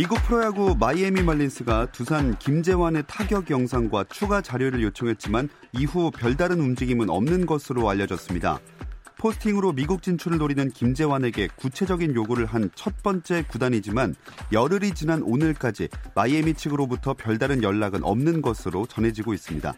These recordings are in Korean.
미국 프로야구 마이애미 말린스가 두산 김재환의 타격 영상과 추가 자료를 요청했지만 이후 별다른 움직임은 없는 것으로 알려졌습니다. 포스팅으로 미국 진출을 노리는 김재환에게 구체적인 요구를 한 첫 번째 구단이지만 열흘이 지난 오늘까지 마이애미 측으로부터 별다른 연락은 없는 것으로 전해지고 있습니다.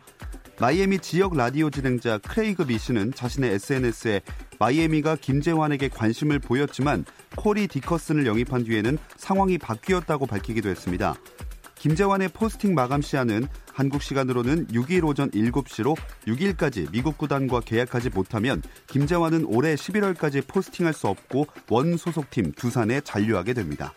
마이애미 지역 라디오 진행자 크레이그 미시는 자신의 SNS에 마이애미가 김재환에게 관심을 보였지만 코리 디커슨을 영입한 뒤에는 상황이 바뀌었다고 밝히기도 했습니다. 김재환의 포스팅 마감 시한은 한국 시간으로는 6일 오전 7시로 6일까지 미국 구단과 계약하지 못하면 김재환은 올해 11월까지 포스팅할 수 없고 원 소속팀 두산에 잔류하게 됩니다.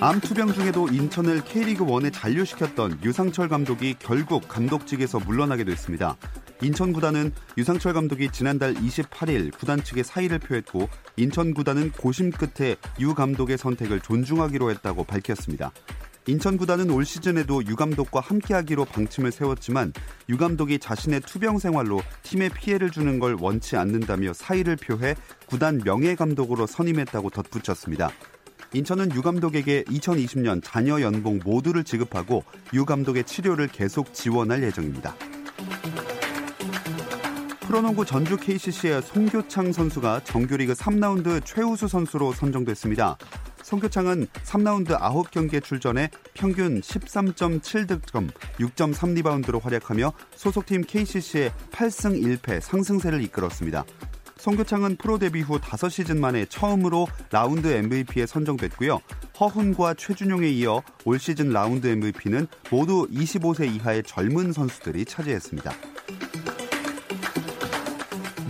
암 투병 중에도 인천을 K리그 1에 잔류시켰던 유상철 감독이 결국 감독직에서 물러나게 됐습니다. 인천 구단은 유상철 감독이 지난달 28일 구단 측에 사의를 표했고 인천 구단은 고심 끝에 유 감독의 선택을 존중하기로 했다고 밝혔습니다. 인천 구단은 올 시즌에도 유 감독과 함께하기로 방침을 세웠지만 유 감독이 자신의 투병 생활로 팀에 피해를 주는 걸 원치 않는다며 사의를 표해 구단 명예 감독으로 선임했다고 덧붙였습니다. 인천은 유 감독에게 2020년 자녀 연봉 모두를 지급하고 유 감독의 치료를 계속 지원할 예정입니다. 프로농구 전주 KCC의 송교창 선수가 정규리그 3라운드 최우수 선수로 선정됐습니다. 송교창은 3라운드 9경기에 출전해 평균 13.7득점, 6.3리바운드로 활약하며 소속팀 KCC의 8승 1패 상승세를 이끌었습니다. 송교창은 프로 데뷔 후 5시즌 만에 처음으로 라운드 MVP에 선정됐고요. 허훈과 최준용에 이어 올 시즌 라운드 MVP는 모두 25세 이하의 젊은 선수들이 차지했습니다.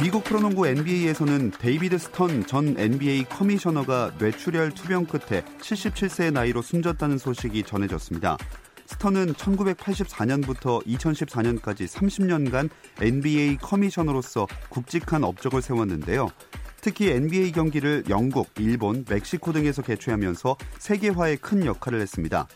미국 프로농구 NBA에서는 데이비드 스턴 전 NBA 커미셔너가 뇌출혈 투병 끝에 77세의 나이로 숨졌다는 소식이 전해졌습니다. 스턴은 1984년부터 2014년까지 30년간 NBA 커미셔너로서 굵직한 업적을 세웠는데요. 특히 NBA 경기를 영국, 일본, 멕시코 등에서 개최하면서 세계화에 큰 역할을 했습니다.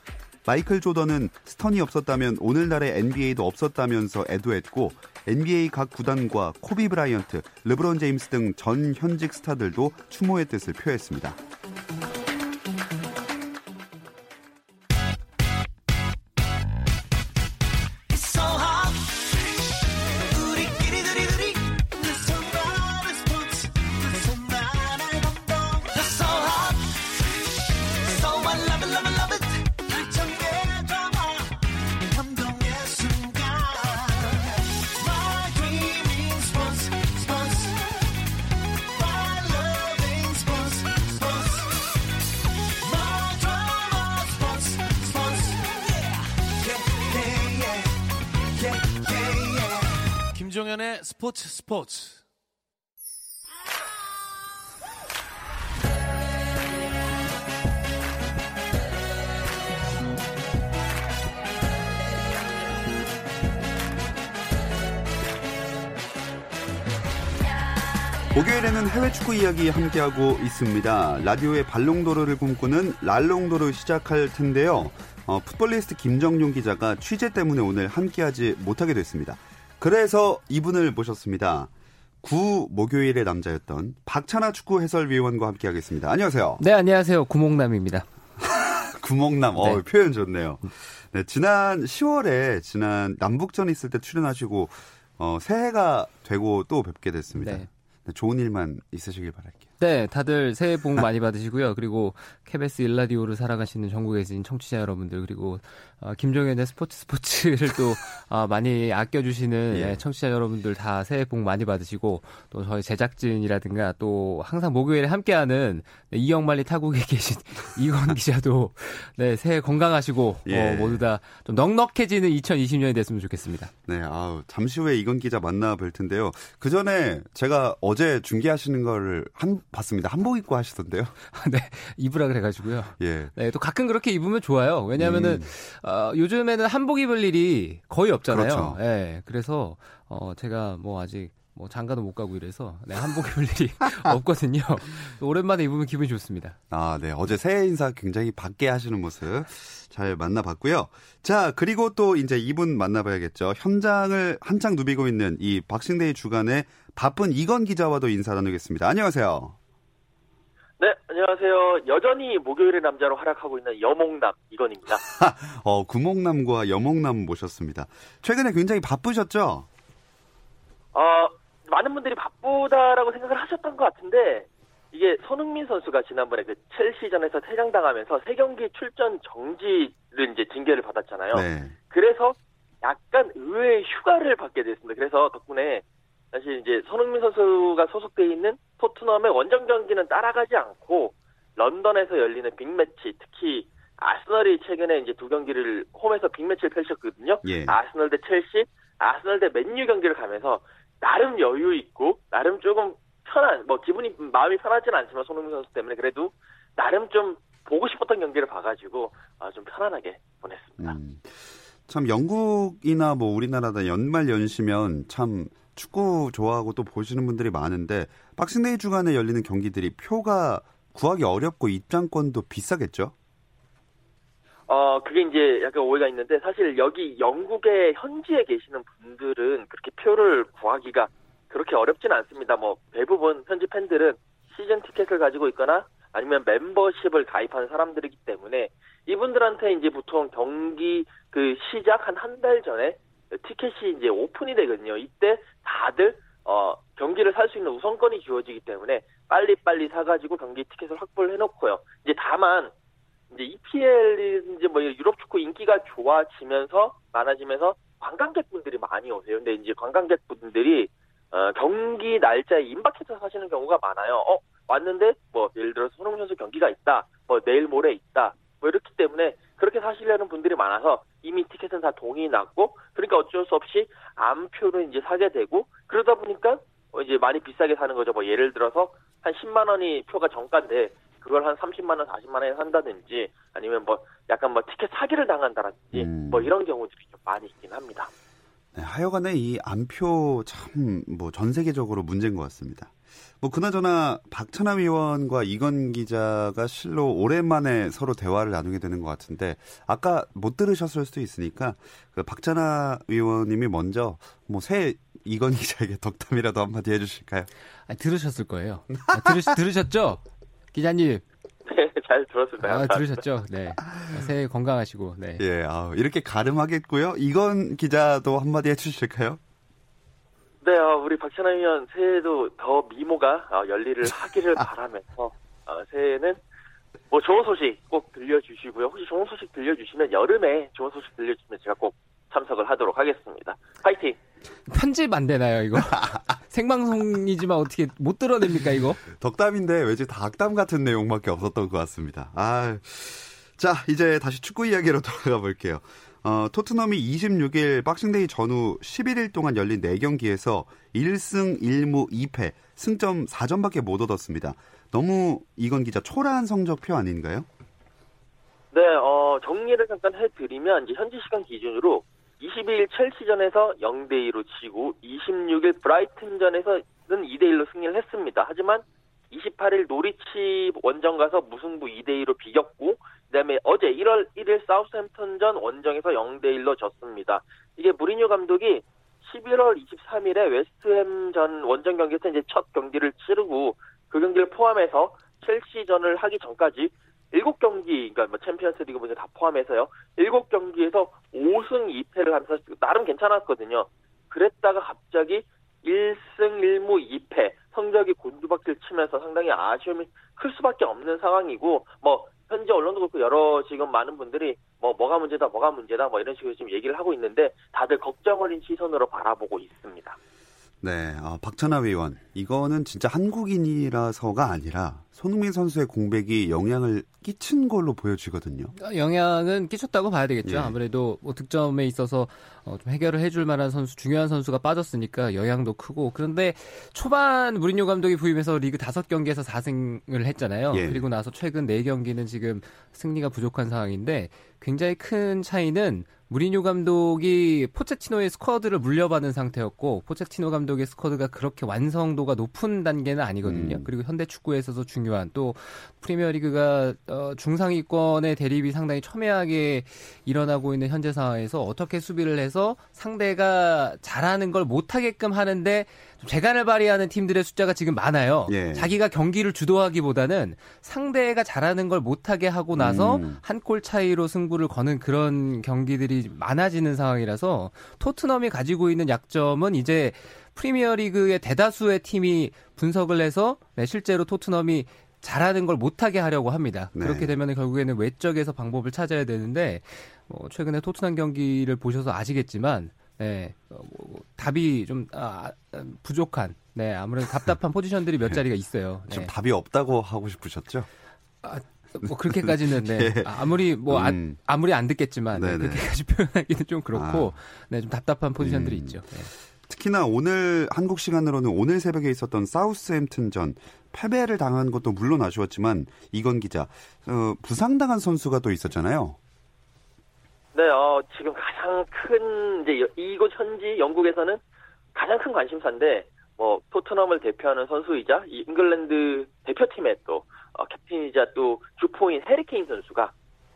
마이클 조던은 스턴이 없었다면 오늘날의 NBA도 없었다면서 애도했고 NBA 각 구단과 코비 브라이언트, 르브론 제임스 등 전 현직 스타들도 추모의 뜻을 표했습니다. 김종현의 스포츠 스포츠. 목요일에는 해외 축구 이야기 함께하고 있습니다. 라디오의 발롱도르를 꿈꾸는 랄롱도르 시작할 텐데요. 어, 풋볼리스트 김정용 기자가 취재 때문에 오늘 함께하지 못하게 됐습니다. 그래서 이분을 모셨습니다. 구 목요일의 남자였던 박찬아 축구 해설위원과 함께하겠습니다. 안녕하세요. 네, 안녕하세요. 구목남입니다. 구목남, 어, 네. 표현 좋네요. 네, 지난 10월에 지난 남북전 있을 때 출연하시고 어, 새해가 되고 또 뵙게 됐습니다. 네. 네, 좋은 일만 있으시길 바랄게요. 네, 다들 새해 복 많이 받으시고요. 그리고 KBS 일라디오를 살아가시는 전국에 계신 청취자 여러분들 그리고 어, 김종현의 스포츠 스포츠를 또 어, 많이 아껴주시는 예. 네, 청취자 여러분들 다 새해 복 많이 받으시고 또 저희 제작진이라든가 또 항상 목요일에 함께하는 네, 이영만리 타국에 계신 이건 기자도 네 새해 건강하시고 어, 예. 어, 모두 다 좀 넉넉해지는 2020년이 됐으면 좋겠습니다. 네, 아우 잠시 후에 이건 기자 만나 뵐 텐데요. 그 전에 제가 어제 중계하시는 거를 한 봤습니다. 한복 입고 하시던데요. 네, 입으라 그래가지고요. 예. 네, 또 가끔 그렇게 입으면 좋아요. 왜냐하면은 음. 어, 요즘에는 한복 입을 일이 거의 없잖아요. 그렇죠. 네, 그래서 어, 제가 뭐 아직 뭐 장가도 못 가고 이래서 네, 한복 입을 일이 없거든요. 오랜만에 입으면 기분이 좋습니다. 아, 네. 어제 새해 인사 굉장히 밝게 하시는 모습 잘 만나봤고요. 자, 그리고 또 이제 이분 만나봐야겠죠. 현장을 한창 누비고 있는 이 박싱데이 주간에 바쁜 이건 기자와도 인사 나누겠습니다. 안녕하세요. 네, 안녕하세요. 여전히 목요일의 남자로 활약하고 있는 여몽남 이건입니다. 어, 구목남과 여몽남 모셨습니다. 최근에 굉장히 바쁘셨죠? 어, 많은 분들이 바쁘다라고 생각을 하셨던 것 같은데 이게 손흥민 선수가 지난번에 그 첼시전에서 퇴장당하면서 세 경기 출전 정지를 이제 징계를 받았잖아요. 네. 그래서 약간 의외의 휴가를 받게 됐습니다. 그래서 덕분에 사실 이제 손흥민 선수가 소속돼 있는 토트넘의 원정 경기는 따라가지 않고 런던에서 열리는 빅매치 특히 아스널이 최근에 이제 두 경기를 홈에서 빅매치를 펼쳤거든요. 예. 아스널 대 첼시, 아스널 대 맨유 경기를 가면서 나름 여유 있고 나름 조금 편한 뭐 기분이 마음이 편하지는 않지만 손흥민 선수 때문에 그래도 나름 좀 보고 싶었던 경기를 봐가지고 아, 좀 편안하게 보냈습니다. 음, 참 영국이나 뭐 우리나라나 연말 연시면 참 축구 좋아하고 또 보시는 분들이 많은데 박싱데이 주간에 열리는 경기들이 표가 구하기 어렵고 입장권도 비싸겠죠? 어, 그게 이제 약간 오해가 있는데 사실 여기 영국의 현지에 계시는 분들은 그렇게 표를 구하기가 그렇게 어렵지는 않습니다. 뭐 대부분 현지 팬들은 시즌 티켓을 가지고 있거나 아니면 멤버십을 가입한 사람들이기 때문에 이분들한테 이제 보통 경기 그 시작 한 한 달 전에 티켓이 이제 오픈이 되거든요. 이때 다들 어 경기를 살 수 있는 우선권이 주어지기 때문에 빨리빨리 사가지고 경기 티켓을 확보를 해놓고요. 이제 다만 이제 EPL이 이제 뭐 유럽 축구 인기가 좋아지면서 많아지면서 관광객분들이 많이 오세요. 근데 이제 관광객분들이 어, 경기 날짜에 임박해서 사시는 경우가 많아요. 어 왔는데 뭐 예를 들어서 손흥민 선수 경기가 있다, 뭐 내일 모레 있다, 뭐 이렇기 때문에 그렇게 사시려는 분들이 많아서 이미 티켓은 다 동이 났고 그러니까 어쩔 수 없이 암표를 이제 사게 되고 그러다 보니까 어, 이제 많이 비싸게 사는 거죠. 뭐 예를 들어서 한 10만 원이 표가 정가인데 그걸 한 30만 원, 40만 원에 산다든지 아니면 뭐 약간 뭐 티켓 사기를 당한다든지 음. 뭐 이런 경우들이 좀 많이 있긴 합니다. 네, 하여간에 이 안표 참 뭐 전 세계적으로 문제인 것 같습니다. 뭐 그나저나 박찬하 위원과 이건 기자가 실로 오랜만에 서로 대화를 나누게 되는 것 같은데 아까 못 들으셨을 수도 있으니까 그 박찬하 위원님이 먼저 뭐 새 이건 기자에게 덕담이라도 한마디 해주실까요? 아, 들으셨을 거예요. 아, 들으, 들으셨죠? 기자님. 네, 잘 들었습니다. 아, 들으셨죠? 네. 새해 건강하시고, 네. 예, 아, 이렇게 가름하겠고요. 이건 기자도 한마디 해주실까요? 네, 어, 우리 박찬하 의원 새해에도 더 미모가 어, 열리를 하기를 바라면서 어, 새해에는 뭐 좋은 소식 꼭 들려주시고요. 혹시 좋은 소식 들려주시면 여름에 좋은 소식 들려주시면 제가 꼭 참석을 하도록 하겠습니다. 파이팅! 편집 안 되나요, 이거? 생방송이지만 어떻게 못 들어냅니까, 이거? 덕담인데 왜지 닭담 같은 내용밖에 없었던 것 같습니다. 아, 자, 이제 다시 축구 이야기로 돌아가 볼게요. 어, 토트넘이 26일 박싱데이 전후 11일 동안 열린 4경기에서 1승 1무 2패, 승점 4점밖에 못 얻었습니다. 너무 이건 기자 초라한 성적표 아닌가요? 네, 어, 정리를 잠깐 해드리면 이제 현지 시간 기준으로 22일 첼시전에서 0대 2로 지고 26일 브라이튼전에서는 2대 1로 승리를 했습니다. 하지만 28일 노리치 원정 가서 무승부 2대 2로 비겼고 그다음에 어제 1월 1일 사우스햄턴전 원정에서 0대 1로 졌습니다. 이게 무리뉴 감독이 11월 23일에 웨스트햄전 원정 경기에서 이제 첫 경기를 치르고 그 경기를 포함해서 첼시전을 하기 전까지 7경기, 그러니까 뭐 챔피언스 리그 분들 다 포함해서요. 7경기에서 5승 2패를 하면서 나름 괜찮았거든요. 그랬다가 갑자기 1승 1무 2패, 성적이 곤두박질 그치면서 상당히 아쉬움이 클 수밖에 없는 상황이고 뭐 현재 언론도 그렇고 여러 지금 많은 분들이 뭐 뭐가 문제다 뭐가 문제다 뭐 이런 식으로 지금 얘기를 하고 있는데 다들 걱정 어린 시선으로 바라보고 있습니다. 네, 어, 박찬하 위원, 이거는 진짜 한국인이라서가 아니라 손흥민 선수의 공백이 영향을 끼친 걸로 보여지거든요. 영향은 끼쳤다고 봐야 되겠죠. 예. 아무래도 뭐 득점에 있어서 어, 좀 해결을 해줄 만한 선수, 중요한 선수가 빠졌으니까 영향도 크고. 그런데 초반 무리뉴 감독이 부임해서 리그 다섯 경기에서 4승을 했잖아요. 예. 그리고 나서 최근 네 경기는 지금 승리가 부족한 상황인데 굉장히 큰 차이는 무리뉴 감독이 포체티노의 스쿼드를 물려받은 상태였고 포체티노 감독의 스쿼드가 그렇게 완성도가 높은 단계는 아니거든요. 음. 그리고 현대 축구에서도 중요한 또 프리미어리그가 어, 중상위권의 대립이 상당히 첨예하게 일어나고 있는 현재 상황에서 어떻게 수비를 해서 상대가 잘하는 걸 못하게끔 하는데 좀 재간을 발휘하는 팀들의 숫자가 지금 많아요. 예. 자기가 경기를 주도하기보다는 상대가 잘하는 걸 못하게 하고 나서 음. 한골 차이로 승부를 거는 그런 경기들이 많아지는 상황이라서 토트넘이 가지고 있는 약점은 이제 프리미어리그의 대다수의 팀이 분석을 해서 네, 실제로 토트넘이 잘하는 걸 못하게 하려고 합니다. 네. 그렇게 되면 결국에는 외적에서 방법을 찾아야 되는데 뭐 최근에 토트넘 경기를 보셔서 아시겠지만 네, 어, 뭐, 답이 좀 아, 아, 부족한 네 아무래도 답답한 포지션들이 몇 자리가 있어요. 네. 좀 답이 없다고 하고 싶으셨죠? 뭐 그렇게까지는 네. 예. 아무리 뭐 안- 음. 아 무리 안 듣겠지만 네, 네네. 그렇게까지 표현하기는 좀 그렇고 아. 네, 좀 답답한 포지션들이 음. 있죠. 네. 특히나 오늘 한국 시간으로는 오늘 새벽에 있었던 사우스햄튼전 패배를 당한 것도 물론 아쉬웠지만 이건 기자 어, 부상당한 선수가 또 있었잖아요. 네, 어, 지금 가장 큰, 이제, 여- 이곳 현지 영국에서는 가장 큰 관심사인데, 뭐, 토트넘을 대표하는 선수이자, 이 잉글랜드 대표팀의 또, 어, 캡틴이자 또 주포인 해리케인 선수가,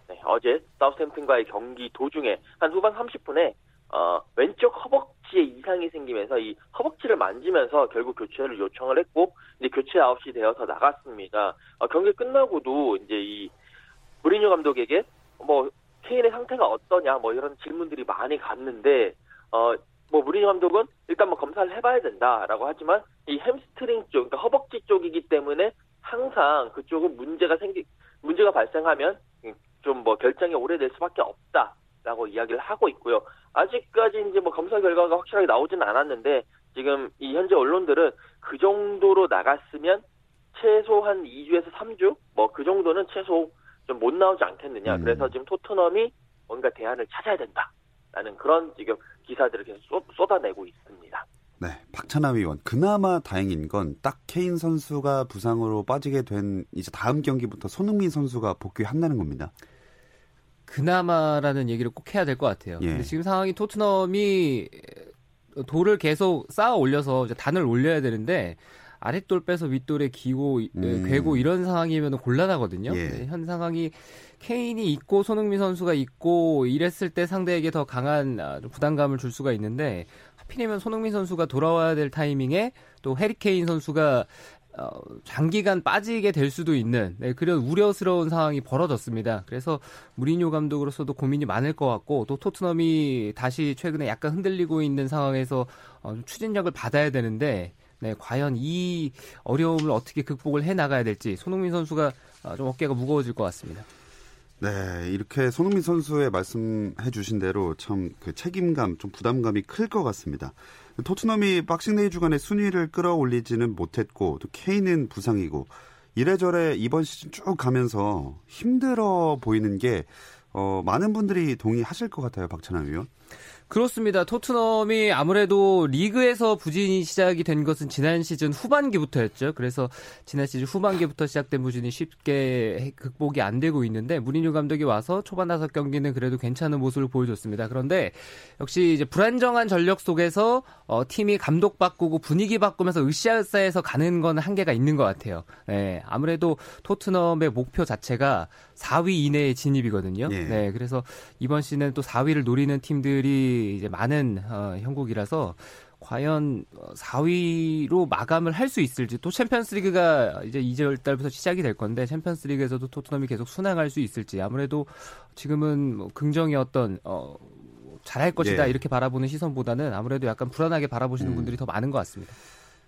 네, 어제 사우스햄튼과의 경기 도중에, 한 후반 30분에, 어, 왼쪽 허벅지에 이상이 생기면서 이 허벅지를 만지면서 결국 교체를 요청을 했고, 이제 교체 아웃이 되어서 나갔습니다. 어, 경기 끝나고도 이제 이, 무리뉴 감독에게, 뭐, 케인의 상태가 어떠냐 뭐 이런 질문들이 많이 갔는데 어 뭐 무리뉴 감독은 일단 뭐 검사를 해봐야 된다라고 하지만 이 햄스트링 쪽 그러니까 허벅지 쪽이기 때문에 항상 그쪽은 문제가 생기 문제가 발생하면 좀 뭐 결장이 오래될 수밖에 없다라고 이야기를 하고 있고요. 아직까지 이제 뭐 검사 결과가 확실하게 나오지는 않았는데 지금 이 현재 언론들은 그 정도로 나갔으면 최소 한 2주에서 3주? 뭐 그 정도는 최소 좀 못 나오지 않겠느냐. 음. 그래서 지금 토트넘이 뭔가 대안을 찾아야 된다라는 그런 지금 기사들을 계속 쏟, 쏟아내고 있습니다. 네, 박찬하 위원. 그나마 다행인 건 딱 케인 선수가 부상으로 빠지게 된 이제 다음 경기부터 손흥민 선수가 복귀한다는 겁니다. 그나마라는 얘기를 꼭 해야 될 것 같아요. 예. 근데 지금 상황이 토트넘이 돌을 계속 쌓아 올려서 이제 단을 올려야 되는데 아랫돌 빼서 윗돌에 기고 음. 괴고 이런 상황이면 곤란하거든요. 예. 네, 현 상황이 케인이 있고 손흥민 선수가 있고 이랬을 때 상대에게 더 강한 아, 좀 부담감을 줄 수가 있는데 하필이면 손흥민 선수가 돌아와야 될 타이밍에 또 해리 케인 선수가 어, 장기간 빠지게 될 수도 있는 네, 그런 우려스러운 상황이 벌어졌습니다. 그래서 무리뉴 감독으로서도 고민이 많을 것 같고 또 토트넘이 다시 최근에 약간 흔들리고 있는 상황에서 어, 좀 추진력을 받아야 되는데 네, 과연 이 어려움을 어떻게 극복을 해 나가야 될지 손흥민 선수가 어, 좀 어깨가 무거워질 것 같습니다. 네, 이렇게 손흥민 선수의 말씀해 주신 대로 참 그 책임감, 좀 부담감이 클 것 같습니다. 토트넘이 박싱데이 주간에 순위를 끌어올리지는 못했고 또 케인은 부상이고 이래저래 이번 시즌 쭉 가면서 힘들어 보이는 게 어, 많은 분들이 동의하실 것 같아요, 박찬하 위원. 그렇습니다. 토트넘이 아무래도 리그에서 부진이 시작이 된 것은 지난 시즌 후반기부터였죠. 그래서 지난 시즌 후반기부터 시작된 부진이 쉽게 극복이 안 되고 있는데 무리뉴 감독이 와서 초반 다섯 경기는 그래도 괜찮은 모습을 보여줬습니다. 그런데 역시 이제 불안정한 전력 속에서 어, 팀이 감독 바꾸고 분위기 바꾸면서 으쌰으쌰해서 가는 건 한계가 있는 것 같아요. 네, 아무래도 토트넘의 목표 자체가 4위 이내의 진입이거든요. 예. 네, 그래서 이번 시즌은 또 4위를 노리는 팀들이 이제 많은 어, 형국이라서 과연 4위로 마감을 할 수 있을지 또 챔피언스리그가 이제 2월 달부터 시작이 될 건데 챔피언스리그에서도 토트넘이 계속 순항할 수 있을지 아무래도 지금은 뭐 긍정의 어떤 어 잘할 것이다 예. 이렇게 바라보는 시선보다는 아무래도 약간 불안하게 바라보시는 음. 분들이 더 많은 것 같습니다.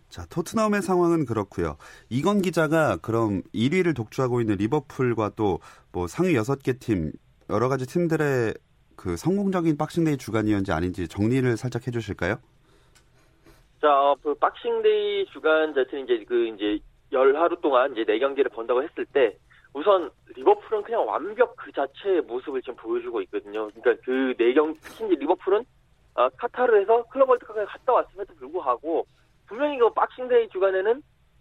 자, 토트넘의 상황은 그렇고요. 이건 기자가 그럼 1위를 독주하고 있는 리버풀과 또 뭐 상위 6개 팀 여러 가지 팀들의 그 성공적인 박싱데이 주간이었는지 아닌지 정리를 살짝 해 주실까요? 자, 그 박싱데이 주간 자체는 이제 그 이제 열 하루 동안 이제 네 경기를 본다고 했을 때 우선 리버풀은 그냥 완벽 그 자체의 모습을 지금 보여주고 있거든요. 그러니까 그 네 경기 특히 이제 리버풀은 어, 카타르에서 클럽 월드컵에 갔다 왔음에도 불구하고 분명히 그 박싱데이 주간에는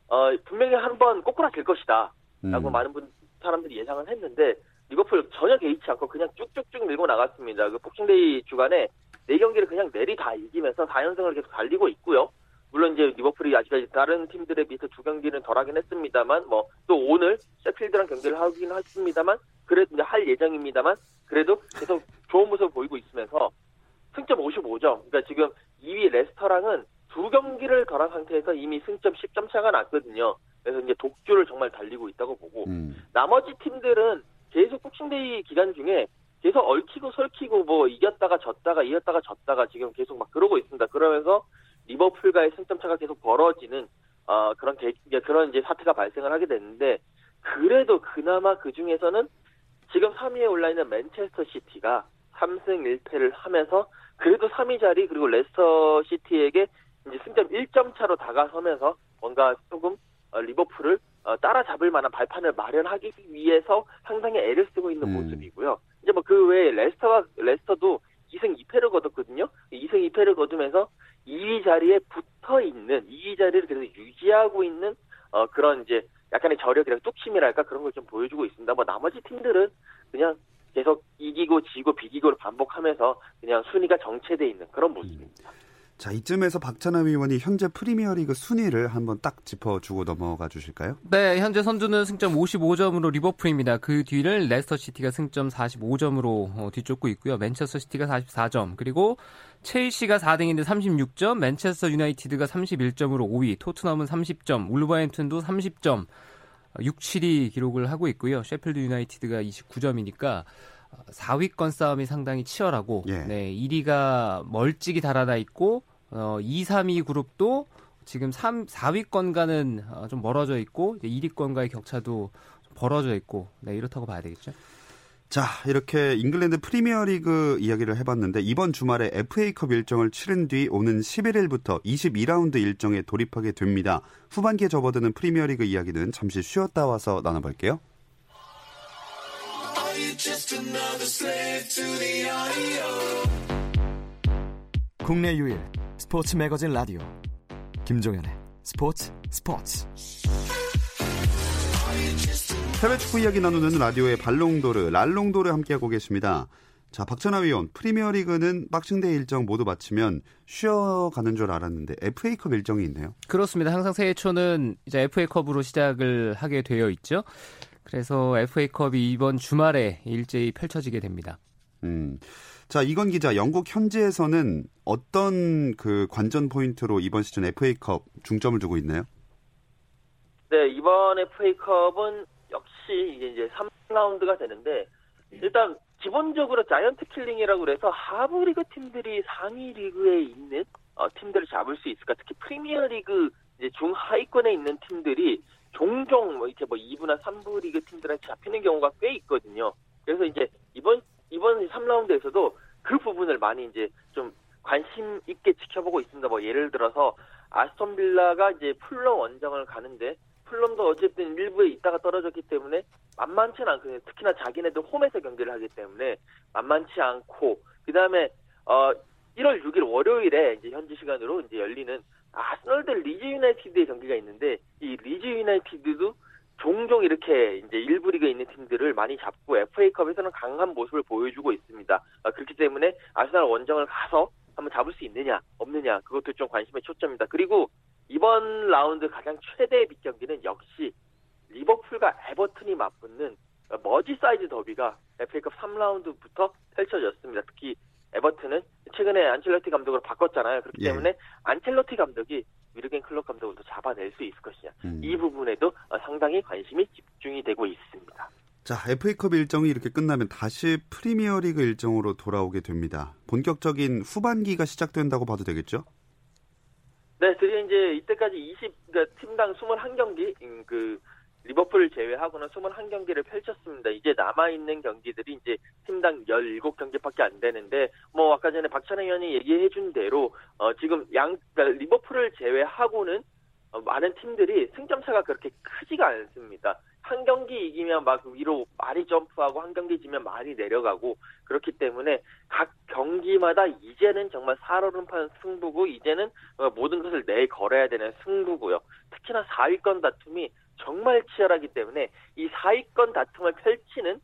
어, 분명히 한 번 꼬꾸라질 것이다. 라고 음. 많은 분 사람들이 예상을 했는데 리버풀 전혀 개의치 않고 그냥 쭉쭉쭉 밀고 나갔습니다. 그 박싱데이 주간에 네 경기를 그냥 내리 다 이기면서 4연승을 계속 달리고 있고요. 물론 이제 리버풀이 아직까지 다른 팀들에 비해서 두 경기는 덜하긴 했습니다만 뭐 또 오늘 셰필드랑 경기를 하긴 했습니다만 그래도 이제 할 예정입니다만 그래도 계속 좋은 모습을 보이고 있으면서 승점 55점. 그러니까 지금 2위 레스터랑은 두 경기를 덜한 상태에서 이미 승점 10점 차가 났거든요. 그래서 이제 독주를 정말 달리고 있다고 보고 음. 나머지 팀들은 복싱데이 기간 중에 계속 얽히고 설키고 뭐 이겼다가 졌다가 이겼다가 졌다가 지금 계속 막 그러고 있습니다. 그러면서 리버풀과의 승점 차가 계속 벌어지는 어 그런 개, 이제 그런 이제 사태가 발생을 하게 됐는데 그래도 그나마 그 중에서는 지금 3위에 올라 있는 맨체스터 시티가 3승 1패를 하면서 그래도 3위 자리 그리고 레스터 시티에게 이제 승점 1점 차로 다가서면서 뭔가 조금 어, 리버풀을 어, 따라잡을 만한 발판을 마련하기 위해서 상당히 애를 쓰고 있는 음. 모습이고요. 이제 뭐 그 외에 레스터가 레스터도 2승 2패를 거뒀거든요. 2승 2패를 거두면서 2위 자리에 붙어 있는 2위 자리를 계속 유지하고 있는 어 그런 이제 약간의 저력이랄까 뚝심이랄까 그런 걸 좀 보여주고 있습니다. 뭐 나머지 팀들은 그냥 계속 이기고 지고 비기고를 반복하면서 그냥 순위가 정체돼 있는 그런 모습입니다. 자, 이쯤에서 박찬하 위원이 현재 프리미어리그 순위를 한번 딱 짚어주고 넘어가 주실까요? 네, 현재 선두는 승점 55점으로 리버풀입니다. 그 뒤를 레스터 시티가 승점 45점으로 어, 뒤쫓고 있고요. 맨체스터 시티가 44점, 그리고 첼시가 4등인데 36점, 맨체스터 유나이티드가 31점으로 5위, 토트넘은 30점, 울버햄튼도 30점, 6, 7위 기록을 하고 있고요. 셰필드 유나이티드가 29점이니까 4위권 싸움이 상당히 치열하고 예. 네, 1위가 멀찍이 달아나 있고 어, 2, 3위 그룹도 지금 3, 4위권과는 어, 좀 멀어져 있고 이제 1위권과의 격차도 좀 벌어져 있고 네, 이렇다고 봐야 되겠죠. 자, 이렇게 잉글랜드 프리미어리그 이야기를 해봤는데 이번 주말에 FA컵 일정을 치른 뒤 오는 11일부터 22라운드 일정에 돌입하게 됩니다. 후반기에 접어드는 프리미어리그 이야기는 잠시 쉬었다 와서 나눠볼게요. 국내 유일 스포츠 매거진 라디오 김종현의 스포츠 스포츠 해외 축구 이야기 나누는 라디오의 발롱도르, 랄롱도르 함께하고 계십니다. 자, 박찬하 위원, 프리미어리그는 Boxing Day 일정 모두 마치면 쉬어가는 줄 알았는데 FA컵 일정이 있네요. 그렇습니다. 항상 새해 초는 이제 FA컵으로 시작을 하게 되어 있죠. 그래서 FA컵이 이번 주말에 일제히 펼쳐지게 됩니다. 음. 자, 이건 기자, 영국 현지에서는 어떤 그 관전 포인트로 이번 시즌 FA컵 중점을 두고 있나요? 네, 이번 FA컵은 역시 이게 이제 3라운드가 되는데 일단 기본적으로 giant killing이라고 그래서 하부 리그 팀들이 상위 리그에 있는 어, 팀들을 잡을 수 있을까? 특히 프리미어 리그 이제 중하위권에 있는 팀들이 뭐 이렇게 뭐 2부나 3부 리그 팀들한테 잡히는 경우가 꽤 있거든요. 그래서 이제 이번 이번 3라운드에서도 그 부분을 많이 이제 좀 관심 있게 지켜보고 있습니다. 뭐 예를 들어서 아스톤 빌라가 이제 풀럼 원정을 가는데 풀럼도 어쨌든 일부에 있다가 떨어졌기 때문에 만만치는 않거든요. 특히나 자기네들 홈에서 경기를 하기 때문에 만만치 않고 그 다음에 어 1월 6일 월요일에 이제 현지 시간으로 이제 열리는 아스널 대 리즈 유나이티드의 경기가 있는데 이 리즈 유나이티드도 종종 이렇게 이제 일부 리그에 있는 팀들을 많이 잡고 FA컵에서는 강한 모습을 보여주고 있습니다. 아, 그렇기 때문에 아스널 원정을 가서 한번 잡을 수 있느냐 없느냐 그것도 좀 관심의 초점입니다. 그리고 이번 라운드 가장 최대의 big경기는 역시 리버풀과 에버튼이 맞붙는 머지 사이드 더비가 FA컵 3라운드부터 펼쳐졌습니다. 특히 에버튼은 최근에 안첼로티 감독으로 바꿨잖아요. 그렇기 예. 때문에 안첼로티 감독이 위르겐 클롭 감독을 더 잡아낼 수 있을 것이냐. 음. 이 부분에도 어, 상당히 관심이 집중이 되고 있습니다. 자, FA컵 일정이 이렇게 끝나면 다시 프리미어리그 일정으로 돌아오게 됩니다. 본격적인 후반기가 시작된다고 봐도 되겠죠? 네, 드디어 이제 이때까지 20, 그러니까 팀당 21경기, 음, 그, 리버풀 제외하고는 21경기를 펼쳤습니다. 이제 남아있는 경기들이 이제 팀당 17경기밖에 안 되는데, 뭐, 아까 전에 박찬호 의원이 얘기해 준 대로, 어, 지금 양, 그러니까 리버풀을 제외하고는 어, 많은 팀들이 승점차가 그렇게 크지가 않습니다. 한 경기 이기면 막 위로 많이 점프하고 한 경기 지면 많이 내려가고 그렇기 때문에 각 경기마다 이제는 정말 살얼음판 승부고 이제는 어, 모든 것을 내 걸어야 되는 승부고요. 특히나 4위권 다툼이 정말 치열하기 때문에 이 4위권 다툼을 펼치는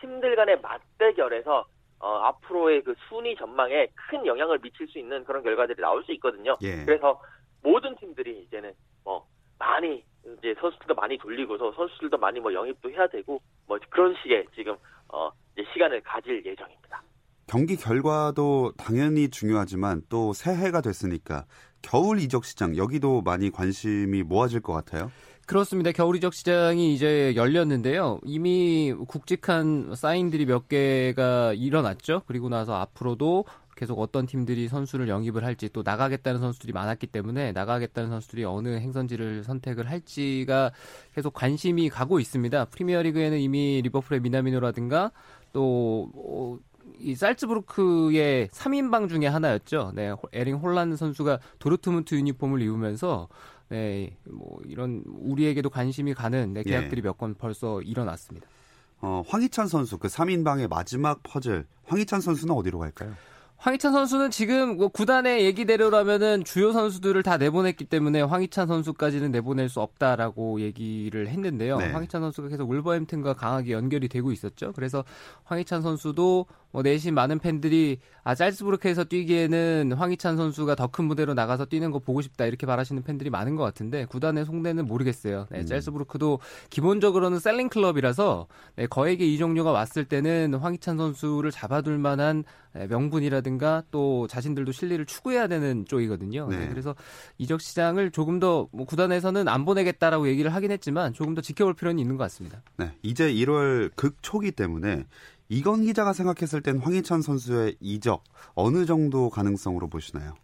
팀들 간의 맞대결에서 어, 앞으로의 그 순위 전망에 큰 영향을 미칠 수 있는 그런 결과들이 나올 수 있거든요. 예. 그래서 모든 팀들이 이제는 뭐 많이 이제 선수들도 많이 돌리고서 선수들도 많이 뭐 영입도 해야 되고 뭐 그런 식의 지금 어 이제 시간을 가질 예정입니다. 경기 결과도 당연히 중요하지만 또 새해가 됐으니까 겨울 이적 시장 여기도 많이 관심이 모아질 것 같아요. 그렇습니다. 겨울 이적 시장이 이제 열렸는데요. 이미 굵직한 사인들이 몇 개가 일어났죠. 그리고 나서 앞으로도 계속 어떤 팀들이 선수를 영입을 할지 또 나가겠다는 선수들이 많았기 때문에 나가겠다는 선수들이 어느 행선지를 선택을 할지가 계속 관심이 가고 있습니다. 프리미어리그에는 이미 리버풀의 미나미노라든가 또 어, 이 살츠부르크의 3인방 중에 하나였죠. 네, 에링 홀란드 선수가 도르트문트 유니폼을 입으면서 네, 뭐 이런 우리에게도 관심이 가는 네, 계약들이 예. 몇건 벌써 일어났습니다. 어, 황희찬 선수 그 3인방의 마지막 퍼즐. 황희찬 선수는 어디로 갈까요? 황희찬 선수는 지금 뭐 구단의 얘기대로라면은 주요 선수들을 다 내보냈기 때문에 황희찬 선수까지는 내보낼 수 없다라고 얘기를 했는데요. 네. 황희찬 선수가 계속 울버햄튼과 강하게 연결이 되고 있었죠. 그래서 황희찬 선수도 뭐 내심 많은 팬들이 아 짤스부르크에서 뛰기에는 황희찬 선수가 더 큰 무대로 나가서 뛰는 거 보고 싶다 이렇게 바라시는 팬들이 많은 것 같은데 구단의 속내는 모르겠어요. 네, 짤스부르크도 기본적으로는 셀링 클럽이라서 네, 거액의 이적료가 왔을 때는 황희찬 선수를 잡아둘 만한 네, 명분이라든가 또 자신들도 실리를 추구해야 되는 쪽이거든요. 네, 네. 그래서 이적 시장을 조금 더 뭐 구단에서는 안 보내겠다라고 얘기를 하긴 했지만 조금 더 지켜볼 필요는 있는 것 같습니다. 네, 이제 1월 극초기 때문에 이건 기자가 생각했을 땐 황희찬 선수의 이적 어느 정도 가능성으로 보시나요?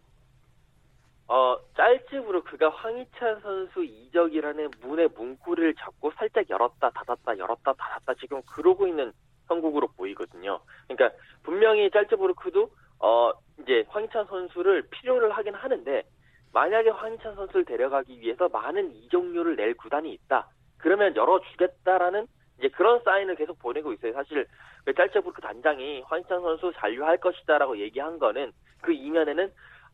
어, 짤츠부르크가 황희찬 선수 이적이라는 문의 문구를 잡고 살짝 열었다 닫았다 열었다 닫았다 지금 그러고 있는 형국으로 보이거든요. 그러니까 분명히 짤츠부르크도 어 이제 황희찬 선수를 필요를 하긴 하는데 만약에 황희찬 선수를 데려가기 위해서 많은 이적료를 낼 구단이 있다. 그러면 열어주겠다라는 이제 그런 사인을 계속 보내고 있어요. 사실 그 짤츠부르크 단장이 황희찬 선수 잔류할 것이다라고 얘기한 거는 그 이면에는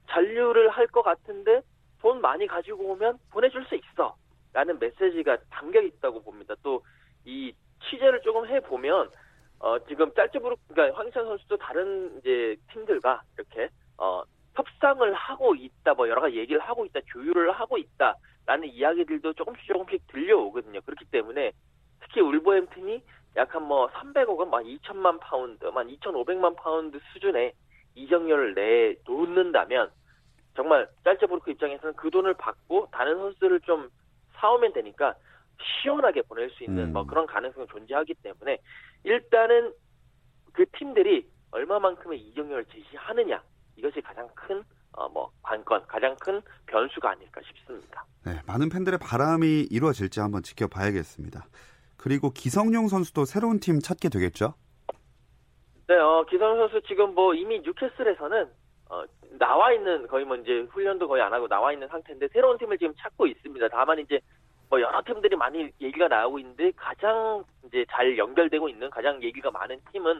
잔류를 할 것 같은데 돈 많이 가지고 오면 보내줄 수 있어 라는 메시지가 담겨 있다고 봅니다. 또 이 취재를 조금 해보면 어 지금 짤츠부르 그러니까 황희찬 선수도 다른 이제 팀들과 이렇게 어 협상을 하고 있다 뭐 여러 가지 얘기를 하고 있다 조율을 하고 있다 라는 이야기들도 조금씩 조금씩 들려오거든요. 그렇기 때문에 특히 울버햄튼이 약한 뭐 300억 원, 막 2천만 파운드, 만 2,500만 파운드 수준의 이적료를 내 놓는다면 정말 짤츠부르크 입장에서는 그 돈을 받고 다른 선수들을 좀 사오면 되니까 시원하게 보낼 수 있는 음. 뭐 그런 가능성이 존재하기 때문에 일단은 그 팀들이 얼마만큼의 이적료를 제시하느냐 이것이 가장 큰 어, 뭐 관건, 가장 큰 변수가 아닐까 싶습니다. 네, 많은 팬들의 바람이 이루어질지 한번 지켜봐야겠습니다. 그리고 기성용 선수도 새로운 팀 찾게 되겠죠? 네, 어, 기성 선수 지금 뭐 이미 뉴캐슬에서는 어, 나와 있는 거의 뭐 이제 훈련도 거의 안 하고 나와 있는 상태인데 새로운 팀을 지금 찾고 있습니다. 다만 이제 뭐 여러 팀들이 많이 얘기가 나오고 있는데 가장 이제 잘 연결되고 있는 가장 얘기가 많은 팀은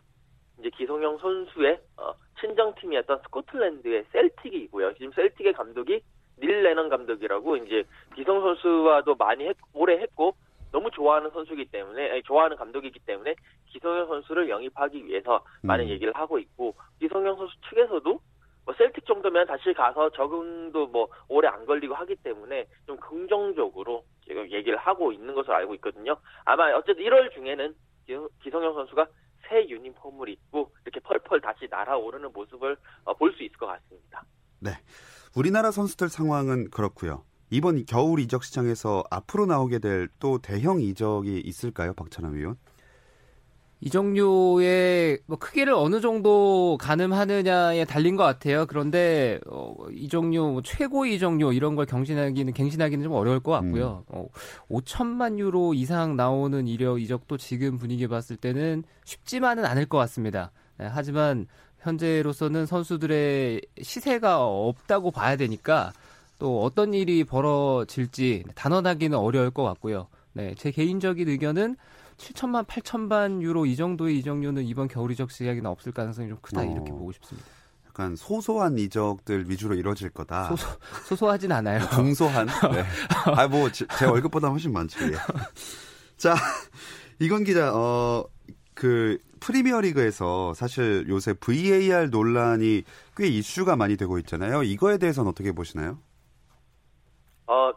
이제 기성용 선수의 어, 친정 팀이었던 스코틀랜드의 셀틱이고요. 지금 셀틱의 감독이 닐 레넌 감독이라고 이제 기성 선수와도 많이 했- 오래 했고 너무 좋아하는 선수이기 때문에 아니, 좋아하는 감독이기 때문에 기성용 선수를 영입하기 위해서 많은 음. 얘기를 하고 있고 기성용 선수 측에서도 뭐 셀틱 정도면 다시 가서 적응도 뭐 오래 안 걸리고 하기 때문에 좀 긍정적으로 지금 얘기를 하고 있는 것으로 알고 있거든요. 아마 어쨌든 1월 중에는 기- 기성용 선수가 새 유니폼을 입고 이렇게 펄펄 다시 날아오르는 모습을 어, 볼수 있을 것 같습니다. 네. 우리나라 선수들 상황은 그렇고요. 이번 겨울 이적 시장에서 앞으로 나오게 될 또 대형 이적이 있을까요, 박찬호 위원? 이정료의 뭐 크기를 어느 정도 가늠하느냐에 달린 것 같아요. 그런데 어, 이정료 뭐 최고 이정료 이런 걸 경신하기는 갱신하기는 좀 어려울 것 같고요. 음. 어, 5천만 유로 이상 나오는 이력 이적도 지금 분위기 봤을 때는 쉽지만은 않을 것 같습니다. 네, 하지만 현재로서는 선수들의 시세가 없다고 봐야 되니까 또 어떤 일이 벌어질지 단언하기는 어려울 것 같고요. 네, 제 개인적인 의견은 7천만, 8천만 유로 이 정도의 이적료는 이번 겨울 이적 시작에는 없을 가능성이 좀 크다 어. 이렇게 보고 싶습니다. 약간 소소한 이적들 위주로 이루어질 거다. 소소, 소소하진 않아요. 중소한? 네. 아, 뭐, 제, 제 월급보다 훨씬 많죠. 예. 자, 이건 기자, 어, 그, 프리미어 리그에서 사실 요새 VAR 논란이 꽤 이슈가 많이 되고 있잖아요. 이거에 대해서는 어떻게 보시나요? 어,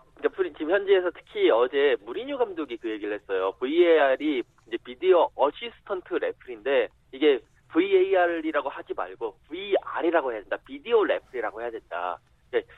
지금 현지에서 특히 어제 무리뉴 감독이 그 얘기를 했어요. VAR이 이제 video assistant referee인데 이게 VAR이라고 하지 말고 VR이라고 해야 된다. video referee라고 해야 된다.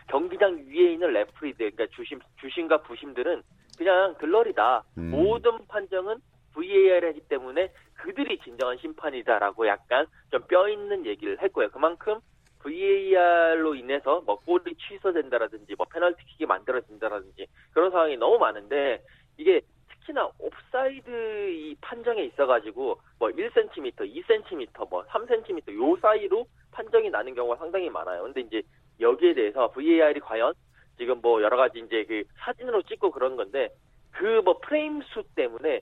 경기장 위에 있는 레플이들, 그러니까 주심 주심과 부심들은 그냥 들러리다. 음. 모든 판정은 VAR이기 때문에 그들이 진정한 심판이다라고 약간 좀 뼈 있는 얘기를 했고요. 그만큼 VAR로 인해서 뭐 골이 취소된다라든지 뭐 페널티킥이 만들어진다라든지 그런 상황이 너무 많은데 이게 특히나 옵사이드 이 판정에 있어가지고 뭐 1cm, 2cm, 뭐 3cm 요 사이로 판정이 나는 경우가 상당히 많아요. 근데 이제 여기에 대해서 VAR이 과연 지금 뭐 여러 가지 이제 그 사진으로 찍고 그런 건데 그 뭐 프레임 수 때문에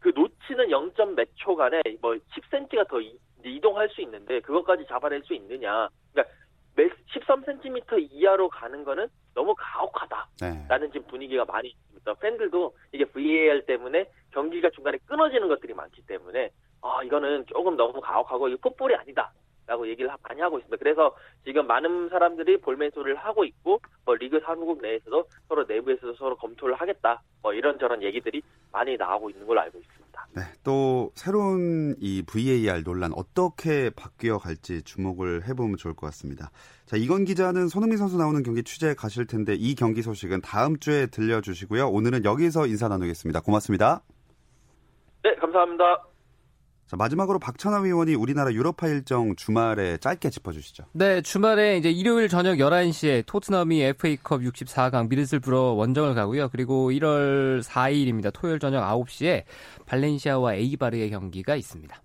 그 놓치는 0. 몇 초간에 뭐 10cm가 더 할 수 있는데 그것까지 잡아낼 수 있느냐. 그러니까 13cm 이하로 가는 거는 너무 가혹하다라는 네. 지금 분위기가 많이 있습니다. 팬들도 이게 VAR 때문에 경기가 중간에 끊어지는 것들이 많기 때문에 아 이거는 조금 너무 가혹하고 이거 풋볼이 아니다. 라고 얘기를 많이 하고 있습니다. 그래서 지금 많은 사람들이 볼멘 소리를 하고 있고 뭐 리그 사무국 내에서도 서로 내부에서도 서로 검토를 하겠다. 뭐 이런저런 얘기들이 많이 나오고 있는 걸로 알고 있습니다. 네, 또 새로운 이 VAR 논란 어떻게 바뀌어 갈지 주목을 해보면 좋을 것 같습니다. 자, 이건 기자는 손흥민 선수 나오는 경기 취재 가실 텐데 이 경기 소식은 다음 주에 들려주시고요. 오늘은 여기서 인사 나누겠습니다. 고맙습니다. 네, 감사합니다. 자, 마지막으로 박찬하 의원이 우리나라 유럽파 일정 주말에 짧게 짚어주시죠. 네, 주말에 이제 일요일 저녁 11시에 토트넘이 FA컵 64강 미드슬브러 원정을 가고요. 그리고 1월 4일입니다. 토요일 저녁 9시에 발렌시아와 에이바르의 경기가 있습니다.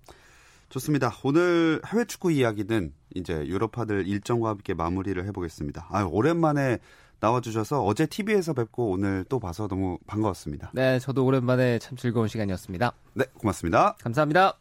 좋습니다. 오늘 해외 축구 이야기는 이제 유럽파들 일정과 함께 마무리를 해보겠습니다. 아 오랜만에 나와주셔서 어제 TV에서 뵙고 오늘 또 봐서 너무 반가웠습니다. 네, 저도 오랜만에 참 즐거운 시간이었습니다. 네, 고맙습니다. 감사합니다.